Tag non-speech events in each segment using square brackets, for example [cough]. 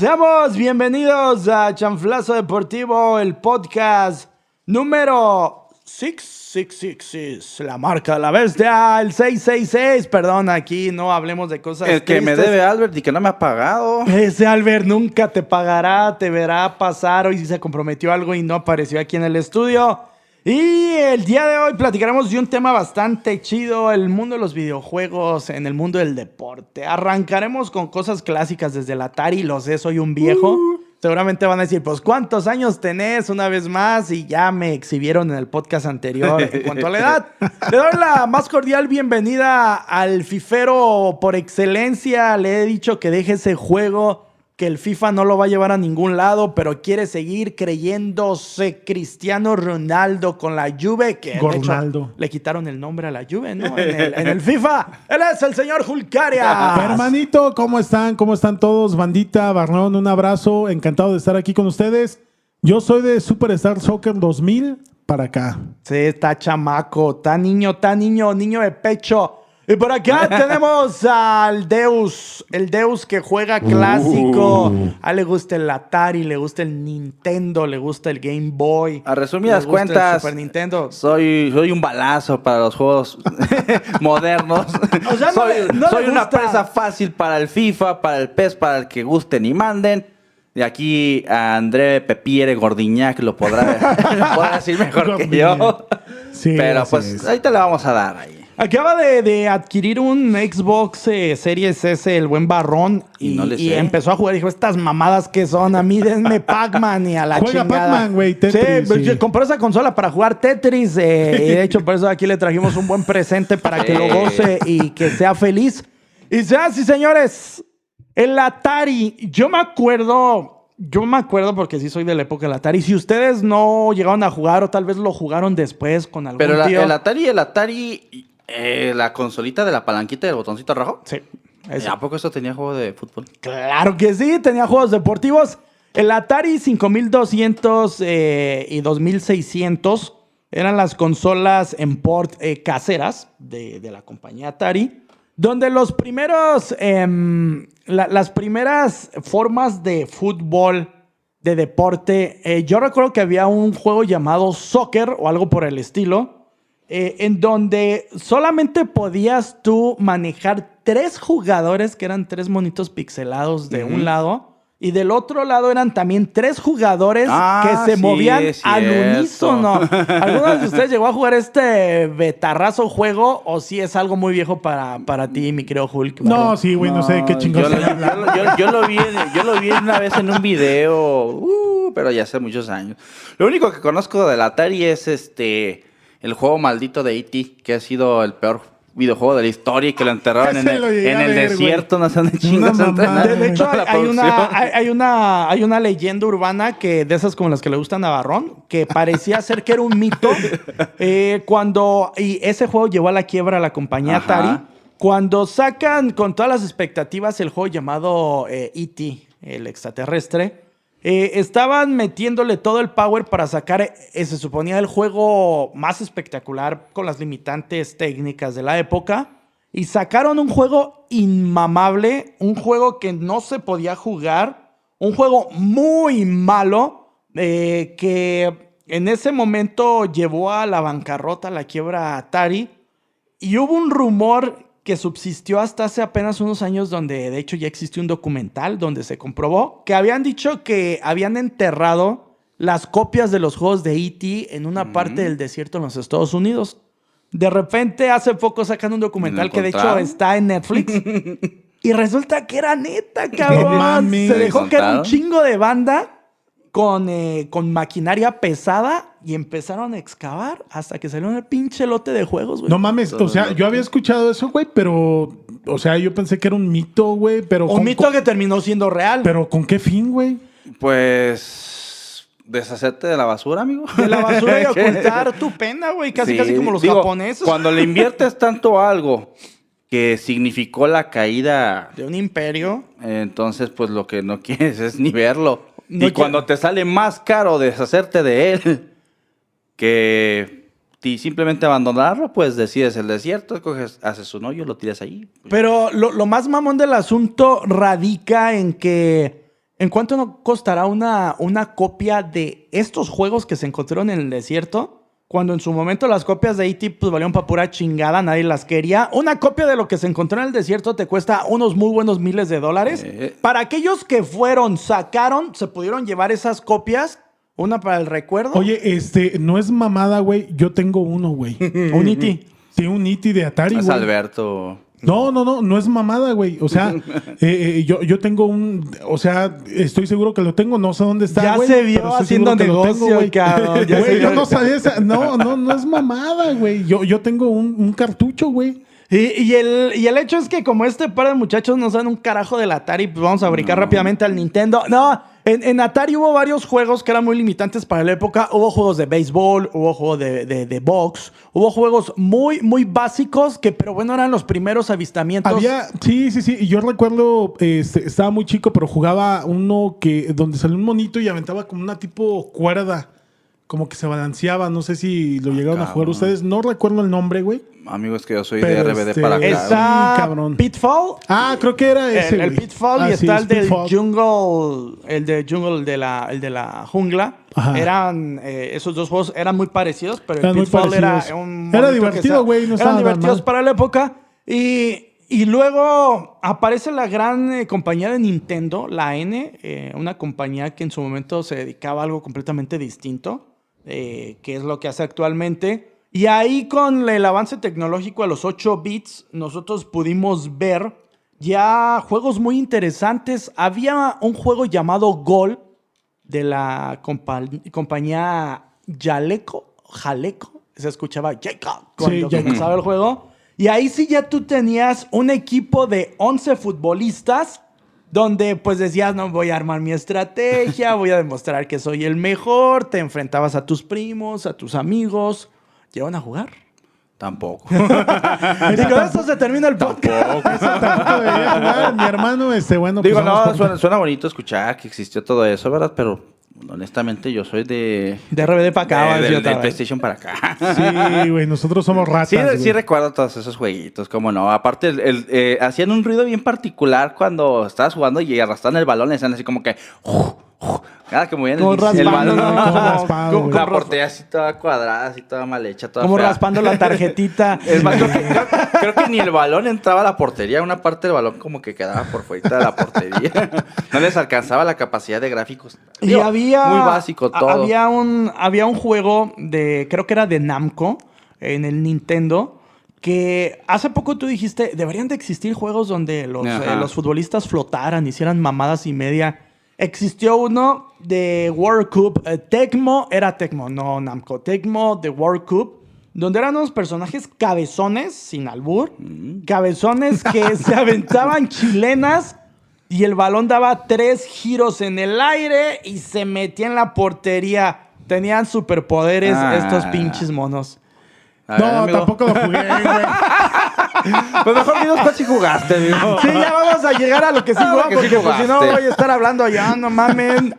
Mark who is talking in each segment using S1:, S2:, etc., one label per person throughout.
S1: Seamos bienvenidos a Chanflazo Deportivo, el podcast número 666, la marca de la bestia, el 666. Perdón, aquí no hablemos de cosas.
S2: El que me debe Albert y que no me ha pagado.
S1: Ese Albert nunca te pagará, te verá pasar. Hoy sí se comprometió algo y no apareció aquí en el estudio. Y el día de hoy platicaremos de un tema bastante chido, el mundo de los videojuegos, en el mundo del deporte. Arrancaremos con cosas clásicas desde el Atari, lo sé, soy un viejo. Seguramente van a decir, pues ¿cuántos años tenés una vez más? Y ya me exhibieron en el podcast anterior en cuanto a la edad. Le doy la más cordial bienvenida al fifero por excelencia. Le he dicho que deje ese juego, que el FIFA no lo va a llevar a ningún lado, pero quiere seguir creyéndose Cristiano Ronaldo con la Juve, que de hecho,
S3: Gornaldo.
S1: le quitaron el nombre a la Juve, ¿no? En el, en el FIFA. [laughs] Él es el señor Julcaria.
S3: Hermanito, ¿cómo están? ¿Cómo están todos? Bandita, Barnón, un abrazo. Encantado de estar aquí con ustedes. Yo soy de Superstar Soccer 2000 para acá.
S1: Sí, está chamaco, está niño, está niño, niño de pecho. Y por acá [laughs] tenemos al Deus, el Deus que juega clásico. A él le gusta el Atari, le gusta el Nintendo, le gusta el Game Boy.
S2: A resumidas cuentas,
S1: Super Nintendo.
S2: Soy, soy un balazo para los juegos [laughs] modernos.
S1: O sea, no
S2: soy
S1: le- no le
S2: soy una presa fácil para el FIFA, para el PES, para el que gusten y manden. Y aquí a André Pepiere Gordiñac lo podrá, [laughs] lo podrá decir mejor que yo.
S3: Sí,
S2: Pero pues
S3: es.
S2: ahorita le vamos a dar ahí.
S1: Acaba de, de adquirir un Xbox eh, Series S, el buen barrón, y,
S2: Y no le
S1: y
S2: sé.
S1: empezó a jugar. Dijo, estas mamadas que son, a mí denme [laughs] Pac-Man y a la
S3: Juega
S1: chingada.
S3: Pac-Man, güey, Tetris,
S1: Sí, pues,
S3: sí.
S1: compró esa consola para jugar Tetris. eh, [laughs] y de hecho, por eso aquí le trajimos un buen presente para que lo
S2: Sí.
S1: goce y que sea feliz. Y sea así, señores, el Atari, yo me acuerdo... Yo me acuerdo porque sí soy de la época del Atari. Si ustedes no llegaron a jugar o tal vez lo jugaron después con algún
S2: Pero la-
S1: tío.
S2: el Atari, el Atari, eh, la consolita de la palanquita del botoncito rojo.
S1: Sí. eso.
S2: ¿A poco eso tenía juego de fútbol?
S1: Claro que sí, tenía juegos deportivos. El Atari 5200 eh, y 2600 eran las consolas en port eh, caseras de, de la compañía Atari, donde los primeros, em, la- las primeras formas de fútbol, de deporte, yo recuerdo que había un juego llamado Soccer o algo por el estilo, eh, en donde solamente podías tú manejar tres jugadores, que eran tres monitos pixelados de un lado, y del otro lado eran también tres jugadores
S2: Ah,
S1: que se
S2: sí,
S1: movían al unísono. [laughs] ¿Alguno de ustedes llegó a jugar este betarrazo juego o si es algo muy viejo para, para ti, mi querido Hulk?
S3: No, sí, güey, no, sé qué
S2: yo,
S3: chingados
S2: yo yo- yo lo vi, yo lo vi una vez en un video, uh, pero ya hace muchos años. Lo único que conozco del Atari es este el juego maldito de E.T., que ha sido el peor videojuego de la historia y que lo enterraron [laughs] en el,
S3: lo llegué
S2: en
S3: a
S2: el
S3: ver,
S2: desierto, no sé dónde entrenan.
S3: mamada.
S1: De, de hecho, hay, una, [laughs] hay, hay una, hay una leyenda urbana que de esas como las que le gustan a Barrón, que parecía ser que era un mito. [laughs] eh, cuando, y ese juego llevó a la quiebra a la compañía
S2: Ajá.
S1: Atari. Cuando sacan con todas las expectativas el juego llamado eh, E.T., el extraterrestre, eh, estaban metiéndole todo el power para sacar, eh, se suponía, el juego más espectacular con las limitantes técnicas de la época. Y sacaron un juego inmamable, un juego que no se podía jugar, un juego muy malo, eh, que en ese momento llevó a la bancarrota, a la quiebra a Atari. Y hubo un rumor que subsistió hasta hace apenas unos años donde de hecho ya existe un documental donde se comprobó que habían dicho que habían enterrado las copias de los juegos de E.T. en una parte del desierto en los Estados Unidos. De repente hace poco sacan un documental que de hecho está en Netflix [laughs] y resulta que era neta, cabrón. se dejó que era un chingo de banda con, eh, con maquinaria pesada y empezaron a excavar hasta que salió un pinche lote de juegos, güey.
S3: No mames, o sea, yo había escuchado eso, güey, pero, o sea, yo pensé que era un mito, güey, pero...
S1: Un
S3: con-
S1: mito
S3: con-
S1: que terminó siendo real.
S3: Pero ¿con qué fin, güey?
S2: Pues deshacerte de la basura, amigo.
S1: de la basura y [laughs] ocultar tu pena, güey. Casi,
S2: Sí,
S1: casi como los
S2: digo,
S1: japoneses.
S2: Cuando le inviertes tanto a algo que significó la caída
S1: De un imperio.
S2: Entonces, pues lo que no quieres es ni verlo.
S1: No
S2: y cuando te sale más caro deshacerte de él que ti- simplemente abandonarlo, pues decides el desierto, coges, haces un hoyo, lo tiras ahí.
S1: Pero lo, lo más mamón del asunto radica en que ¿En cuánto no costará una, una copia de estos juegos que se encontraron en el desierto? Cuando en su momento las copias de E.T. pues valían para pura chingada, nadie las quería. Una copia de lo que se encontró en el desierto te cuesta unos muy buenos miles de dólares.
S2: Eh.
S1: Para aquellos que fueron, sacaron, se pudieron llevar esas copias. Una para el recuerdo.
S3: Oye, este, no es mamada, güey. Yo tengo uno, güey. [laughs]
S1: un E.T.
S3: Sí, un Niti de Atari,
S2: Es
S3: güey.
S2: Alberto.
S3: No, no, no, no es mamada, güey. O sea, [laughs] eh, eh, yo, yo tengo un. O sea, estoy seguro que lo tengo, no sé dónde está.
S1: Ya
S3: güey,
S1: se vio haciendo negocio,
S3: güey.
S1: cabrón, ya se
S3: Güey, yo
S1: vio.
S3: no sabía esa. No, no, no es mamada, güey. Yo, yo tengo un, un cartucho, güey.
S1: Y, y el, y el hecho es que como este par de muchachos no saben un carajo del Atari, pues vamos a brincar rápidamente al Nintendo. No, en, Atari hubo varios juegos que eran muy limitantes para la época. Hubo juegos de béisbol, hubo juegos de, de, box, hubo juegos muy, muy básicos que, pero bueno, eran los primeros avistamientos.
S3: Había, sí, sí, sí. Yo recuerdo, este, estaba muy chico, pero jugaba uno que donde salió un monito y aventaba como una tipo cuerda. Como que se balanceaba. No sé si lo llegaron a jugar ustedes. No recuerdo el nombre, güey.
S2: Amigo, es que yo soy
S3: Pero
S2: de RBD
S3: este,
S2: para acá.
S3: es-
S1: Está
S3: cabrón.
S1: Pitfall.
S3: Ah, creo que era ese.
S1: el. Pitfall y
S3: Ah, sí,
S1: está
S3: es
S1: el del
S3: Pitfall.
S1: Jungle, el de Jungle, el de la, el de la jungla.
S3: Ajá.
S1: Eran, eh, esos dos juegos eran muy parecidos, pero
S3: Eran
S1: el
S3: muy
S1: Pitfall era un
S3: Era divertido, güey, no estaba
S1: Eran divertidos
S3: mal.
S1: para la época. Y, y luego aparece la gran eh, compañía de Nintendo, la N, eh, una compañía que en su momento se dedicaba a algo completamente distinto, eh, que es lo que hace actualmente. Y ahí con el avance tecnológico a los 8 bits, nosotros pudimos ver ya juegos muy interesantes. Había un juego llamado Gol de la compa- compañía Jaleco, Jaleco, se escuchaba Jacob cuando comenzaba el juego. Y ahí sí ya tú tenías un equipo de 11 futbolistas donde pues decías, no, voy a armar mi estrategia, [laughs] voy a demostrar que soy el mejor, te enfrentabas a tus primos, a tus amigos, llevan a jugar.
S2: Tampoco. [laughs]
S1: Y con eso se termina el podcast.
S3: Tampoco debería jugar. Mi hermano, este, bueno.
S2: Digo,
S3: pues vamos
S2: no,
S3: por-
S2: suena, suena bonito escuchar que existió todo eso, ¿verdad? Pero honestamente yo soy de...
S1: De RBD para acá,
S2: de-. PlayStation para acá.
S3: Sí, güey, nosotros somos ratas.
S2: Sí, sí recuerdo todos esos jueguitos, cómo no. Aparte, el- el, eh, hacían un ruido bien particular cuando estabas jugando y arrastraban el balón, hacían así como que movían
S1: Como
S2: el, el
S1: raspando,
S2: balón.
S1: ¿no?
S3: Como raspado,
S1: Como-.
S2: La
S1: como
S2: portería así toda cuadrada, así toda mal hecha, toda
S1: Como
S2: fea.
S1: raspando la tarjetita. [laughs]
S2: Es más, creo que, creo- creo que ni el balón entraba a la portería. Una parte del balón como que quedaba por fuera de la portería. No les alcanzaba la capacidad de gráficos.
S1: Y había.
S2: Muy básico todo.
S1: Había un, había un juego de. Creo que era de Namco en el Nintendo. Que hace poco tú dijiste, deberían de existir juegos donde los, eh, los futbolistas flotaran, hicieran mamadas y media. Existió uno de World Cup. eh, Tecmo, era Tecmo, no Namco. Tecmo de World Cup. Donde eran unos personajes cabezones, sin albur.
S2: Mm.
S1: Cabezones que [laughs] se aventaban chilenas y el balón daba tres giros en el aire y se metía en la portería. Tenían superpoderes
S2: Ah.
S1: estos pinches monos.
S2: A ver,
S3: No,
S2: amigo.
S3: tampoco lo jugué, güey. [laughs]
S2: Pues mejor dinos cuál sí jugaste, amigo.
S1: Sí, ya vamos a llegar a lo que sí
S2: Ah,
S1: jugamos,
S2: sí
S1: porque pues, si no voy a estar hablando ya, no mamen.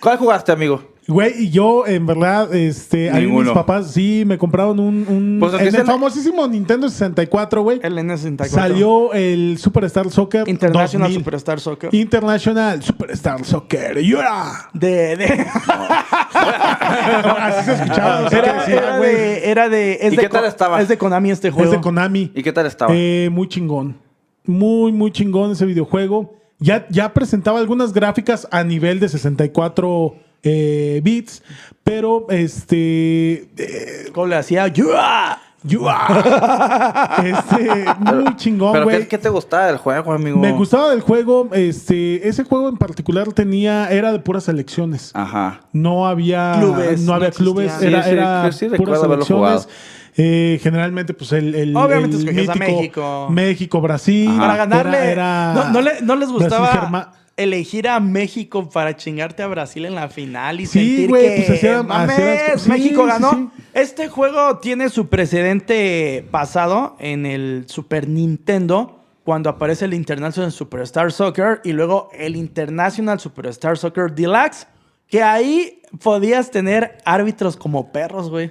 S2: ¿Cuál jugaste, amigo?
S3: Güey, y yo, en verdad, este, ahí mis
S2: Ninguno.
S3: papás sí me compraron un. un
S2: Pues,
S3: en el famosísimo Nintendo 64, güey.
S1: El N64.
S3: Salió el Superstar Soccer
S1: International
S3: 2000.
S1: Superstar Soccer.
S3: International Superstar Soccer. ¡Yeah!
S1: De, de- [laughs]
S3: Así se escuchaba. no sé qué
S1: era,
S3: decía,
S1: era
S3: güey.
S1: de, era de- es
S2: ¿Y
S1: de
S2: qué tal estaba?
S1: Es de Konami este
S3: Es
S1: juego.
S3: de Konami.
S2: ¿Y qué tal estaba?
S3: Eh, muy chingón. Muy, muy chingón ese videojuego. Ya, ya presentaba algunas gráficas a nivel de 64 eh, bits, pero este. eh,
S1: ¿Cómo le hacía? ¡Yua!
S3: ¡yua! [laughs] este, muy chingón,
S2: ¿Pero
S3: güey.
S2: qué, qué te gustaba del juego, amigo?
S3: Me gustaba del juego. Este, ese juego en particular tenía, era de puras selecciones.
S2: Ajá.
S3: No había
S1: Clubes,
S3: no había
S1: no
S3: clubes, era,
S2: Sí, sí,
S3: era
S2: sí, sí
S3: puras selecciones. Eh, generalmente, pues el, el,
S1: Obviamente
S3: el
S1: escogías a
S3: mítico
S1: México.
S3: México, Brasil.
S2: Ajá.
S1: Para ganarle.
S3: Era- era
S1: no, no le- no les gustaba elegir a México para chingarte a Brasil en la final y
S3: Sí,
S1: sentir que
S3: pues hacía-
S1: "Mames,
S3: hacía las cosas- sí,
S1: México
S3: sí,
S1: ganó.
S3: sí.
S1: Este juego tiene su precedente pasado en el Super Nintendo cuando aparece el International Superstar Soccer y luego el International Superstar Soccer Deluxe, que ahí podías tener árbitros como perros, güey.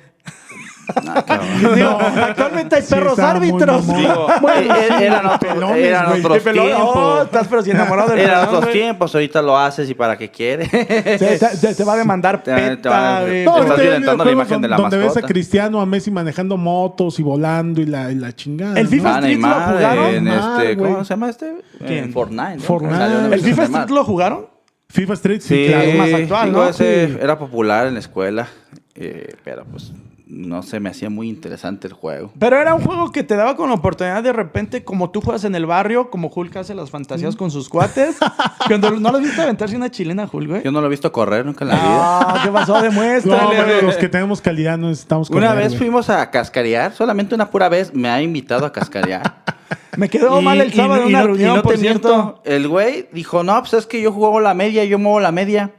S2: Ah.
S1: Digo, actualmente hay perros
S3: muy
S1: árbitros.
S3: mamón.
S2: Digo, [laughs]
S3: Bueno,
S2: eh,
S3: sí,
S2: eran, otros-
S3: pelones,
S2: eran
S3: güey.
S2: otros
S1: De pelón,
S2: tiempos.
S1: oh, estás pero si enamorado del
S2: Eran
S1: pelón,
S2: otros
S1: güey.
S2: tiempos, ahorita lo haces y para qué quiere.
S1: Te, te- te va a demandar
S2: Te- te
S1: peta,
S2: va a-
S1: güey.
S3: No,
S2: Estás
S3: ahorita hay
S2: violentando la
S3: videojuegos
S2: imagen de la
S3: donde ves a
S2: mascota.
S3: Cristiano, a Messi manejando motos y volando y la, y la chingada.
S1: El
S3: ¿no?
S1: FIFA
S2: Ah,
S1: Street lo jugaron?
S2: en
S3: Neymar,
S2: este, ¿Cómo
S3: güey.
S2: se llama este?
S1: ¿Quién?
S2: En Fortnite. ¿no?
S3: Fortnite.
S2: Salió una
S1: ¿El
S2: versión
S1: FIFA
S2: de.
S1: Street lo jugaron?
S3: FIFA Street, sí,
S2: Sí,
S3: claro.
S1: es más actual,
S2: digo,
S1: ¿no?
S2: ese
S3: Sí.
S2: era popular en la escuela, eh, pero pues no se me hacía muy interesante el juego.
S1: Pero era un juego que te daba con la oportunidad de repente, como tú juegas en el barrio, como Hulk hace las fantasías con sus cuates. [laughs] Cuando no lo has visto aventarse una chilena Hulk, güey.
S2: Yo no lo he visto correr nunca en la vida.
S1: Ah, ¿qué pasó?
S3: No,
S1: Demuéstrale.
S3: bueno,
S1: güey.
S3: los que tenemos calidad no necesitamos
S2: Una
S3: correr,
S2: vez
S3: güey.
S2: fuimos a cascarear, solamente una pura vez me ha invitado a cascarear. [laughs]
S1: Me quedó
S2: Y-
S1: mal el
S2: y-
S1: sábado en
S2: y
S1: una
S2: no- y
S1: reunión,
S2: no
S1: por
S2: te
S1: cierto.
S2: miento, el güey dijo, no, pues es que yo juego la media, yo muevo la media.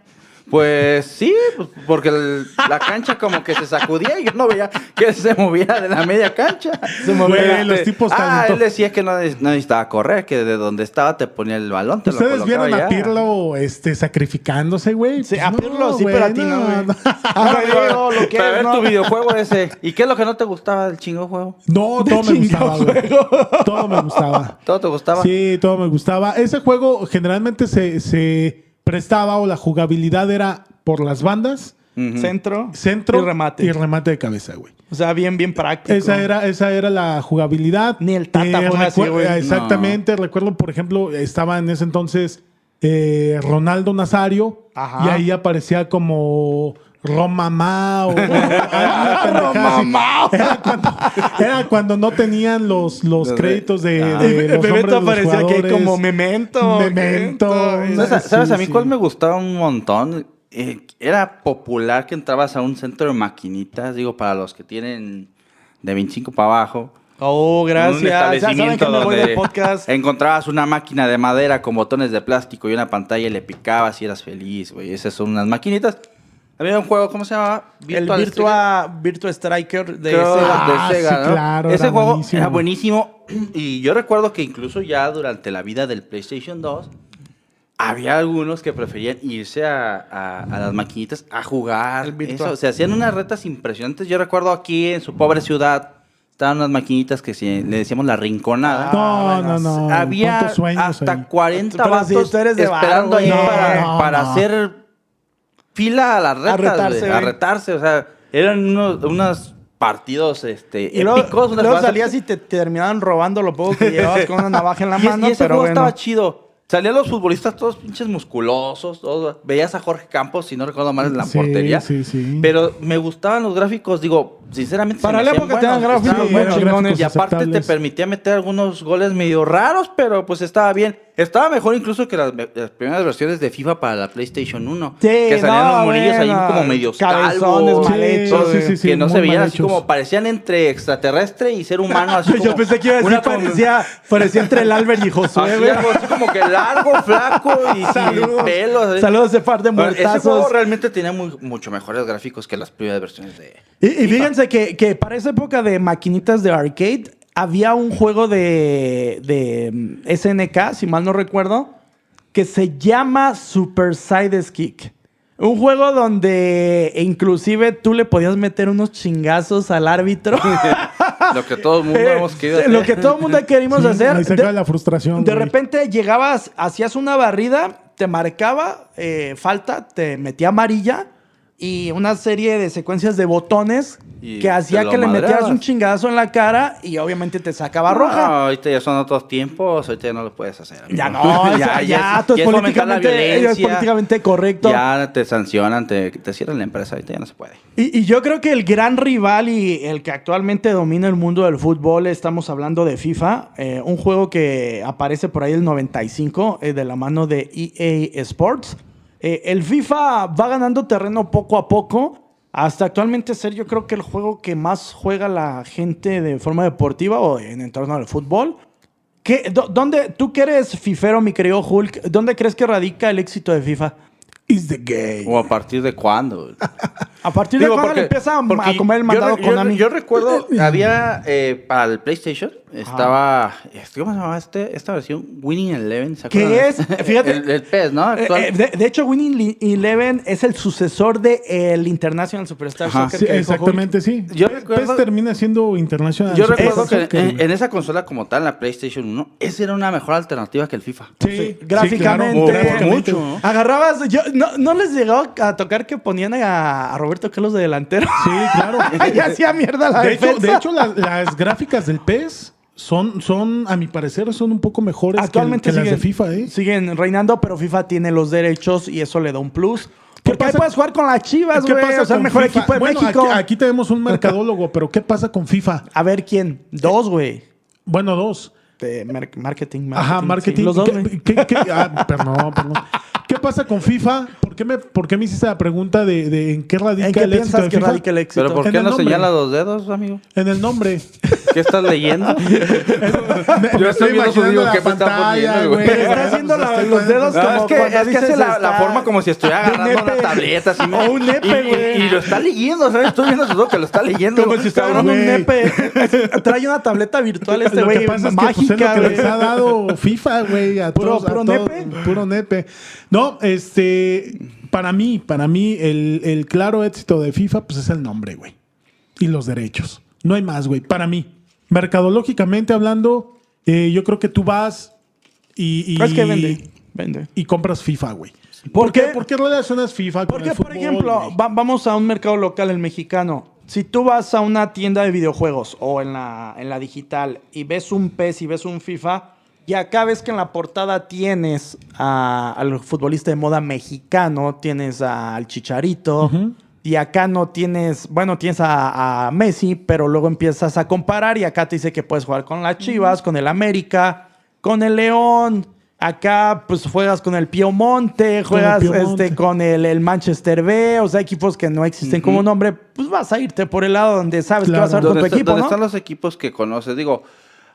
S2: Pues sí, pues, porque el- la cancha como que se sacudía y yo no veía que se moviera de la media cancha.
S1: Se movía.
S3: Güey, los tipos
S2: Ah, él decía que no, no necesitaba correr, que de donde estaba te ponía el balón, te
S3: ¿Ustedes vieron a. Pirlo este, sacrificándose, güey?
S1: Sí, a
S3: no,
S1: Pirlo sí,
S3: güey,
S1: pero a ti no,
S3: no. [laughs]
S1: Digo, lo que es, ¿no?
S2: tu videojuego ese. ¿Y qué es lo que no te gustaba del chingo juego?
S3: No, [laughs] todo me gustaba, güey. Todo me gustaba.
S2: ¿Todo te gustaba?
S3: Sí, todo me gustaba. Ese juego generalmente se, se prestaba o la jugabilidad era por las bandas.
S1: Centro,
S3: centro
S1: y remate.
S3: y remate de cabeza, güey.
S1: O sea, bien, bien práctico.
S3: Esa era, esa era la jugabilidad.
S1: Ni el Tata juega así, güey.
S3: eh, Exactamente. Recuerdo, por ejemplo, estaba en ese entonces eh, Ronaldo Nazario
S1: Ajá.
S3: y ahí aparecía como Roma Ma o, o alguna pendejada así. Era cuando, era cuando no tenían los, los créditos de,
S2: Ah.
S3: de los de los
S1: aparecía que
S3: jugadores.
S1: como memento.
S3: Memento.
S1: Memento,
S2: ¿Sabes,
S3: Sí,
S2: a mí
S3: sí.
S2: cuál me gustaba un montón? Eh, era popular que entrabas a un centro de maquinitas, digo, para los que tienen de 25 para abajo.
S1: Oh,
S2: Un
S1: gracias. Ya saben
S2: establecimiento
S1: que podcast.
S2: encontrabas una máquina de madera con botones de plástico y una pantalla y le picabas y eras feliz, güey. Esas son unas maquinitas. Había un juego, ¿cómo se llama?
S1: el Virtua, Virtua Striker de
S2: Creo,
S1: Sega.
S3: Ah,
S2: de Sega,
S3: sí,
S2: ¿no?
S3: claro,
S2: Ese
S3: era
S2: juego
S3: buenísimo.
S2: era buenísimo. [clears throat] Y yo recuerdo que incluso ya durante la vida del PlayStation 2, había algunos que preferían irse a, a- a las maquinitas a jugar.
S1: El Virtua.
S2: Eso, se hacían unas retas impresionantes. Yo recuerdo aquí en su pobre ciudad, estaban unas maquinitas que se- le decíamos la rinconada.
S1: Ah,
S3: No, no, no.
S2: Había
S3: ¿Cuántos sueños
S2: hasta
S3: ahí?
S2: 40
S1: Pero si
S2: vatos esperando ahí para,
S3: No,
S2: para
S3: no.
S2: hacer fila a las retas,
S1: retarse,
S2: a retarse. O sea, eran unos, unos partidos este,
S1: Y luego,
S2: épicos. unas
S1: luego salías y te, te terminaban robando lo poco que llevabas con una navaja en la [laughs]
S2: y,
S1: mano,
S2: y ese
S1: pero
S2: juego
S1: bueno.
S2: estaba chido. Salían los futbolistas todos pinches musculosos. todos- Veías a Jorge Campos, si no recuerdo mal, en la
S3: Sí,
S2: portería.
S3: sí, sí.
S2: Pero me gustaban los gráficos, digo, sinceramente.
S1: Para la época tenían
S2: buenos,
S1: gráficos
S2: buenos.
S3: chingones.
S2: Y aparte te permitía meter algunos goles medio raros, pero pues estaba bien. Estaba mejor incluso que las, las primeras versiones de FIFA para la PlayStation 1.
S1: Sí,
S2: que salían
S1: no,
S2: los monillos ahí
S1: bueno,
S2: como medios calvos.
S1: mal hechos, güey.
S2: que no se veían así como parecían entre extraterrestre y ser humano. Así [laughs]
S1: Yo
S2: como
S1: pensé que iba a decir,
S2: una
S1: parecía, parecía entre el Albert y Josué,
S2: Así,
S1: güey.
S2: algo así como que largo, flaco y sin
S1: Saludos.
S2: pelos. así.
S1: Saludos de par de
S2: Bueno, Ese juego
S1: muertazos.
S2: realmente tenía muy- mucho mejores gráficos que las primeras versiones de.
S1: Y, y fíjense que, que para esa época de maquinitas de arcade, había un juego de, de mm, SNK, si mal no recuerdo, que se llama Super Side Kick. Un juego donde inclusive tú le podías meter unos chingazos al árbitro. [laughs]
S2: Lo que todo el mundo
S1: Eh,
S2: hemos querido hacer.
S1: Lo que todo el mundo queríamos
S3: Sí,
S1: hacer.
S3: ahí se
S1: De-
S3: acaba la frustración.
S1: De
S3: güey.
S1: repente llegabas, hacías una barrida, te marcaba eh, falta, te metía amarilla y una serie de secuencias de botones
S2: Y
S1: que hacía que le metieras un chingazo en la cara y obviamente te sacaba
S2: No,
S1: roja.
S2: ahorita ya son otros tiempos, ahorita ya no lo puedes hacer. amigo.
S1: Ya no, [laughs] ya, ya,
S2: es-
S1: tú es
S2: ya
S1: políticamente, ya es
S2: violencia,
S1: políticamente correcto.
S2: Ya te sancionan, te, te cierran la empresa, ahorita ya no se puede.
S1: Y, y yo creo que el gran rival y el que actualmente domina el mundo del fútbol, estamos hablando de FIFA, eh, un juego que aparece por ahí el 95 eh, de la mano de EA Sports. Eh, el FIFA va ganando terreno poco a poco. Hasta actualmente ser yo creo que el juego que más juega la gente de forma deportiva o en entorno del fútbol. ¿Qué, do- ¿Dónde, tú que eres fifero, mi querido Hulk, ¿dónde crees que radica el éxito de FIFA?
S3: Is the game.
S2: O a partir de cuándo. [laughs]
S1: A partir de cuándo
S2: porque-
S1: le empieza a, comer el mandado
S2: yo,
S1: Konami.
S2: Yo recuerdo, [laughs] había eh, para el PlayStation, estaba. ¿Cómo se llamaba este, esta versión? Winning Eleven. ¿se
S1: ¿Qué es? [laughs] Fíjate.
S2: El, el PES, ¿no?
S1: Eh,
S2: Actual.
S1: eh, de, de hecho, Winning Eleven es el sucesor de el International Superstar
S2: Ajá.
S1: Soccer.
S3: Sí,
S1: que dijo
S3: exactamente, sí.
S2: Yo
S3: PES
S2: recuerdo-
S3: termina siendo internacional.
S2: Yo
S3: Super
S2: recuerdo que en, esa consola como tal, la PlayStation 1, esa era una mejor alternativa que el FIFA.
S3: Sí,
S1: Sí,
S3: sí,
S1: gráficamente.
S3: claro.
S2: Mucho, ¿no?
S1: Agarrabas, yo, no, no les llegó a tocar que ponían a, a Roberto Carlos de delantero.
S3: Sí, claro. [laughs]
S1: y hacía mierda la
S3: De hecho,
S1: defensa.
S3: de hecho las, las gráficas del PES son, son, a mi parecer, son un poco mejores que-
S1: Actualmente
S3: que, las
S1: siguen,
S3: de FIFA, ¿eh?
S1: siguen reinando, pero FIFA tiene los derechos y eso le da un plus.
S3: ¿Qué
S1: Porque ahí
S3: pasa-
S1: puedes jugar con las chivas,
S3: ¿Qué
S1: güey.
S3: pasa
S1: O sea, el mejor
S3: FIFA?
S1: equipo de
S3: bueno,
S1: México.
S3: Aquí, aquí tenemos un mercadólogo, pero ¿qué pasa con FIFA?
S1: A ver quién. Dos, güey.
S3: Bueno, dos.
S1: De mer- marketing,
S3: Ajá,
S1: sí,
S3: marketing.
S1: los dos,
S3: ¿Qué-
S1: güey.
S3: qué- qué- ah, perdón, perdón. ¿Qué pasa con FIFA? ¿Por qué me, por qué me hiciste la pregunta de, de en qué radica
S1: ¿En qué
S3: el éxito
S1: piensas
S3: de
S1: que
S3: FIFA?
S1: radica el éxito?
S2: Pero ¿por qué no
S3: nombre.
S2: señala los dedos, amigo?
S3: En el nombre.
S2: ¿Qué estás leyendo? [laughs]
S3: Me-
S2: Yo estoy viendo su digo,
S3: la
S2: ¿qué me está
S3: pantalla,
S2: poniendo, güey?
S1: Pero está haciendo la- los dedos
S2: No,
S1: como
S2: es que,
S1: cuando
S2: es que
S1: dices
S2: hace la, la
S1: está-
S2: forma como si estuviera agarrando una tableta. Así,
S1: O un nepe,
S2: y, y-
S1: güey.
S2: y lo está leyendo, ¿sabes? Estoy viendo su dedo que lo está leyendo.
S1: Como si estuviera agarrando un
S3: güey.
S1: nepe. Trae una tableta virtual este güey.
S3: pues,
S1: mágica,
S3: que
S1: güey.
S3: les ha dado FIFA, güey. A
S1: Puro- nepe.
S3: Puro nepe. No, este. Para mí, para mí, el, el claro éxito de FIFA, pues es el nombre, güey. Y los derechos. No hay más, güey. Para mí. Mercadológicamente hablando, eh, yo creo que tú vas y. y
S1: Es que vende. Vende.
S3: Y compras FIFA, güey.
S1: ¿Por qué?
S3: ¿Por qué relacionas FIFA con
S1: Porque,
S3: el
S1: por ejemplo, va- vamos a un mercado local, el mexicano. Si tú vas a una tienda de videojuegos o en la, en la digital y ves un PES y ves un FIFA, y acá ves que en la portada tienes a- al futbolista de moda mexicano, tienes al Chicharito, y acá no tienes, bueno, tienes a, a Messi, pero luego empiezas a comparar y acá te dice que puedes jugar con las Chivas, con el América, con el León. Acá, pues juegas con el Piemonte, juegas
S3: Piemonte.
S1: este, con el, el Manchester B, o sea, equipos que no existen como nombre, pues vas a irte por el lado donde sabes
S3: Claro.
S1: que vas a ver con
S2: ¿Dónde,
S1: tu
S2: está-
S1: equipo,
S2: dónde
S1: ¿no?
S2: están los equipos que conoces? Digo,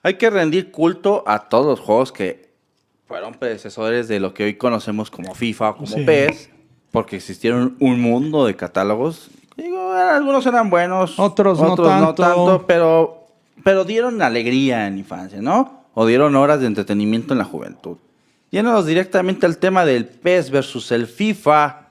S2: hay que rendir culto a todos los juegos que fueron predecesores de lo que hoy conocemos como FIFA o como
S3: Sí.
S2: PES, porque existieron un mundo de catálogos. Digo, algunos eran buenos,
S1: Otros no tanto.
S2: pero, pero dieron alegría en infancia, ¿no? O dieron horas de entretenimiento en la juventud. Yéndonos directamente al tema del PES versus el FIFA.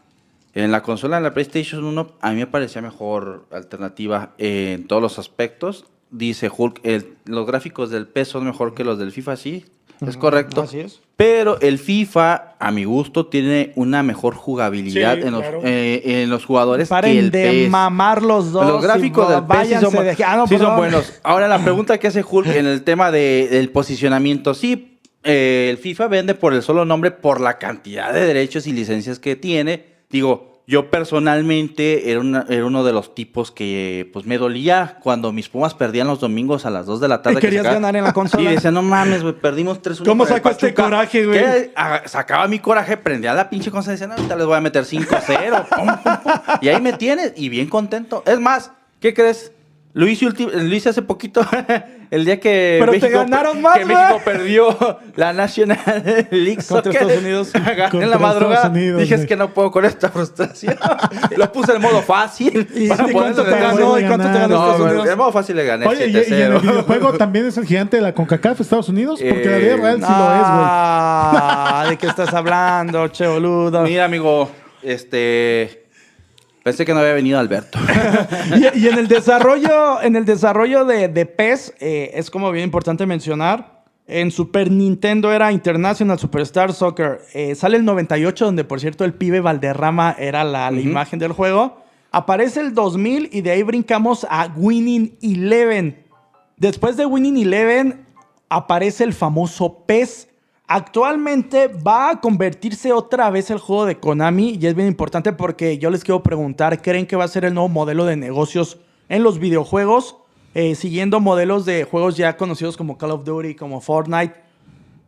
S2: En la consola de la PlayStation 1 a mí me parecía mejor alternativa en todos los aspectos. Dice Hulk, el- los gráficos del PES son mejor que los del FIFA, sí, es correcto.
S1: así es.
S2: Pero el FIFA, a mi gusto, tiene una mejor jugabilidad
S3: Sí,
S2: en, los,
S3: claro.
S2: eh, en los jugadores que
S1: Paren
S2: el
S1: de
S2: PES.
S1: mamar los dos.
S2: Los gráficos del PES sí son,
S1: de- Ah, no,
S2: sí son buenos. Ahora la pregunta que hace Hulk en el tema de- del posicionamiento, sí, eh, el FIFA vende por el solo nombre, por la cantidad de derechos y licencias que tiene. Digo, yo personalmente era, una- era uno de los tipos que pues me dolía cuando mis Pumas perdían los domingos a las 2 de la tarde.
S1: Y
S2: que
S1: querías ganar en la consola.
S2: Y decía, no mames, güey, perdimos 3
S1: ¿Cómo saco este coraje, güey?
S2: Sacaba mi coraje, prendía la pinche consola y decía, no, ahorita les voy a meter 5-0. pum, pum, pum. y ahí me tienes, y bien contento. Es más, ¿qué crees? Lo hice, ulti- lo hice hace poquito, [laughs] el día que,
S1: Pero te
S2: México,
S1: ganaron más,
S2: que. México perdió [laughs] la National League
S1: Contra
S2: Soccer.
S1: Estados Unidos. [laughs]
S2: Gané en la madrugada.
S3: Unidos,
S2: Dije, es que no puedo con esta frustración. lo puse en modo fácil.
S1: ¿Y
S2: para
S1: y cuánto te ganó? ¿Y cuánto te ganó
S2: No,
S1: Estados
S2: güey,
S1: Unidos?
S2: en modo fácil le gané
S3: Oye, y, y en el
S2: 7-0.
S3: videojuego también es el gigante de la CONCACAF, Estados Unidos, porque la
S2: Eh,
S3: vida real sí lo es, güey.
S1: Ah, ¿de qué estás hablando, che boludo?
S2: Mira, amigo, este... Pensé que no había venido Alberto. [laughs]
S1: Y, y en el desarrollo, en el desarrollo de, de PES, eh, es como bien importante mencionar. En Super Nintendo era International Superstar Soccer. Eh, sale el 98, donde por cierto el pibe Valderrama era la, la imagen del juego. Aparece el 2000 y de ahí brincamos a Winning Eleven. Después de Winning Eleven aparece el famoso PES. Actualmente va a convertirse otra vez el juego de Konami y es bien importante porque yo les quiero preguntar, ¿creen que va a ser el nuevo modelo de negocios en los videojuegos? Eh, siguiendo modelos de juegos ya conocidos como Call of Duty, como Fortnite.